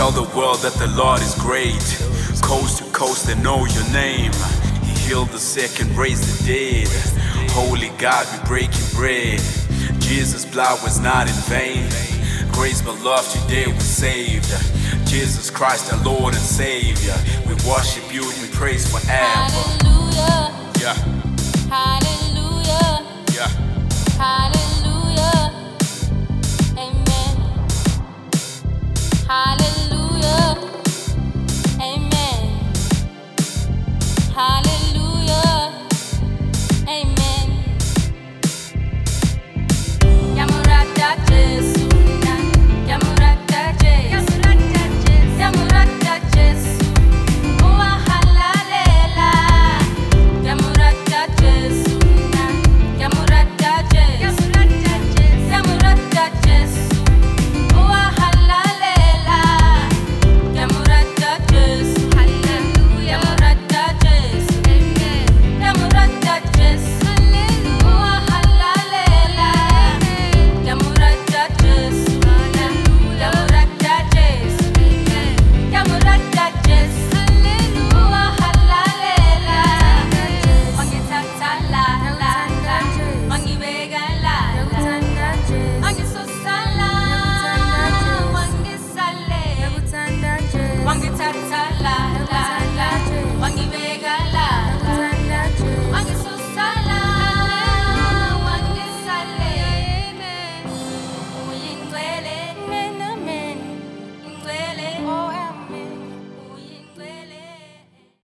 Tell the world that the Lord is great. Coast to coast, they know your name. He healed the sick and raised the dead. Holy God, we break Your bread. Jesus' blood was not in vain. Grace, my love, today we're saved. Jesus Christ, our Lord and Savior. We worship you and we praise forever. Hallelujah. Yeah, Hallelujah. yeah.